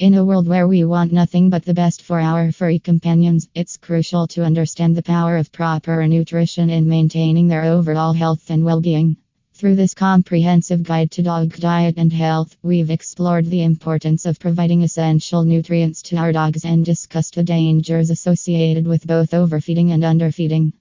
In a world where we want nothing but the best for our furry companions, it's crucial to understand the power of proper nutrition in maintaining their overall health and well being. Through this comprehensive guide to dog diet and health, we've explored the importance of providing essential nutrients to our dogs and discussed the dangers associated with both overfeeding and underfeeding.